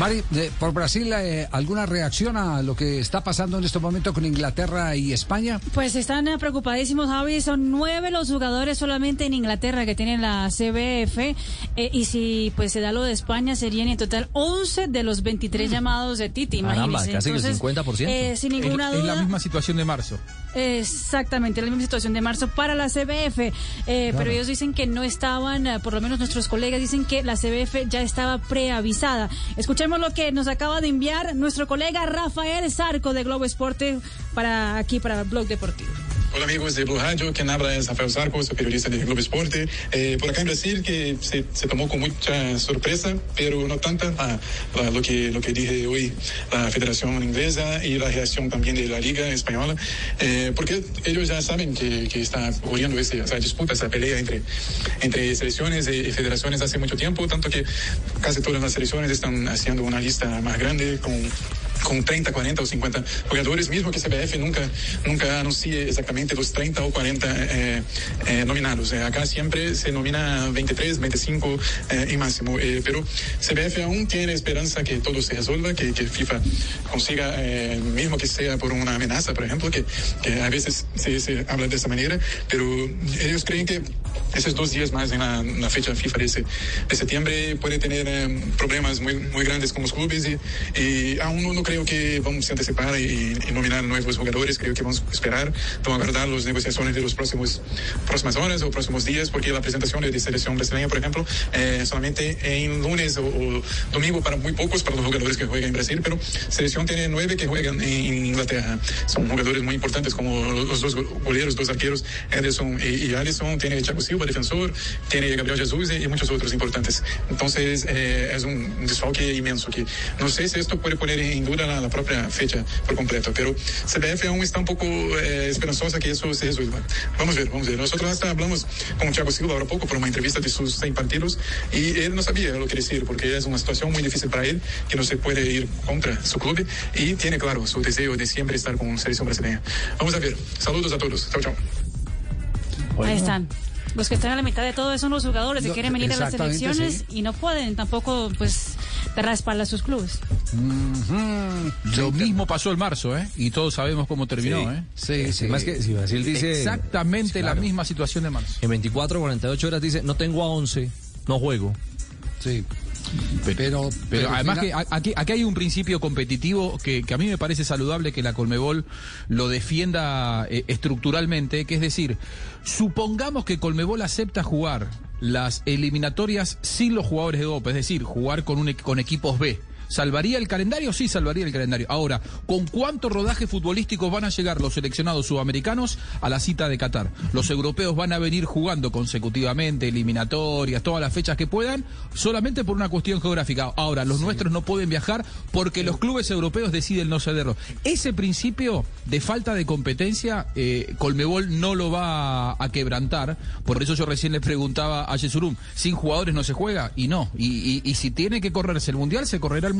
Mari, de- por Brasil, eh, ¿alguna reacción a lo que está pasando en este momento con Inglaterra y España? Pues están eh, preocupadísimos, Javi. Son nueve los jugadores solamente en Inglaterra que tienen la CBF. eh, y si pues se da lo de España, serían en total 11 de los 23 llamados de Titi. Caramba, casi que el Entonces, 50%. eh, sin ninguna Es duda. la misma situación de marzo. Exactamente, la misma situación de marzo para la CBF, eh, pero ellos dicen que no estaban, por lo menos nuestros colegas dicen que la CBF ya estaba preavisada. Lo que nos acaba de enviar nuestro colega Rafael Zarco de Globo Esporte para aquí, para Blog Deportivo. Hola amigos de Blue Radio, quien habla es Rafael Zarco, soy periodista de Globo Esporte. Eh, por acá en Brasil que se, se tomó con mucha sorpresa, pero no tanta la- la- lo, que, lo que dije hoy la Federación Inglesa y la reacción también de la Liga Española, eh, porque ellos ya saben que, que está ocurriendo ese, esa disputa, esa pelea entre, entre selecciones y federaciones hace mucho tiempo, tanto que casi todas las selecciones están haciendo una lista más grande con con 30, 40 o 50 jugadores, mismo que CBF nunca, nunca anuncie exactamente los 30 o 40 eh, eh, nominados. Eh, acá siempre se nomina 23, 25 eh, y máximo. Eh, pero CBF aún tiene esperanza que todo se resuelva, que, que FIFA consiga, mismo que sea por una amenaza, por ejemplo, que, que a veces se, se habla de esa manera, pero ellos creen que esos dos días más en la, en la fecha FIFA de, ese- de septiembre puede tener eh, problemas muy, muy grandes con los clubes y, y aún no, creo que vamos a anticipar y, y nominar nuevos jugadores, creo que vamos a esperar, vamos a aguardar las negociaciones de próximos próximas horas o próximos días, porque la presentación de, selección brasileña, por ejemplo, eh, solamente en lunes o, o domingo para muy pocos, para los jugadores que juegan en Brasil, pero selección tiene nueve que juegan en Inglaterra, son jugadores muy importantes como los dos goleros, dos arqueros, Ederson y, y Alisson, tiene Thiago Silva, defensor, tiene Gabriel Jesus y, muchos otros importantes. Entonces, eh, es un desfalque inmenso que no sé si esto puede poner en duda la propia fecha por completo, pero CBF aún está un poco eh, esperanzosa que eso se resuelva. Vamos a ver, vamos a ver. Nosotros hasta hablamos con Thiago Silva ahora poco por una entrevista de sus 100 partidos y él no sabía lo que decir porque es una situación muy difícil para él que no se puede ir contra su club y tiene claro su deseo de siempre estar con selección brasileña. Vamos a ver. Saludos a todos. Chao, chao. Ahí están. Los que están a la mitad de todo son los jugadores que No, quieren venir a las selecciones y no pueden tampoco, pues, dar espalda a sus clubes. Lo mismo pasó en marzo, ¿eh? Y todos sabemos cómo terminó, ¿eh? Sí, sí. Más que si Brasil dice. Exactamente Claro. la misma situación de marzo. En 24 o 48 horas dice, no tengo a 11, no juego. Sí. Pero, Pero, pero además que aquí, aquí hay un principio competitivo que, que a mí me parece saludable que la Colmebol lo defienda eh, estructuralmente, que es decir, supongamos que Colmebol acepta jugar las eliminatorias sin los jugadores de DOP, es decir, jugar con, un, con equipos B. ¿Salvaría el calendario? Sí, salvaría el calendario. Ahora, ¿con cuánto rodaje futbolístico van a llegar los seleccionados sudamericanos a la cita de Qatar? Los europeos van a venir jugando consecutivamente, eliminatorias, todas las fechas que puedan, solamente por una cuestión geográfica. Ahora, los nuestros no pueden viajar porque los clubes europeos deciden no cederlo. Ese principio de falta de competencia, eh, Colmebol no lo va a, a quebrantar. Por eso yo recién le preguntaba a Yesurum, ¿sin jugadores no se juega? Y no. Y, y- y si tiene que correrse el Mundial, se correrá el Mundial.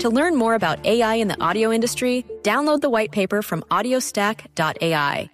To learn more about AI in the audio industry, download the white paper from audiostack.ai.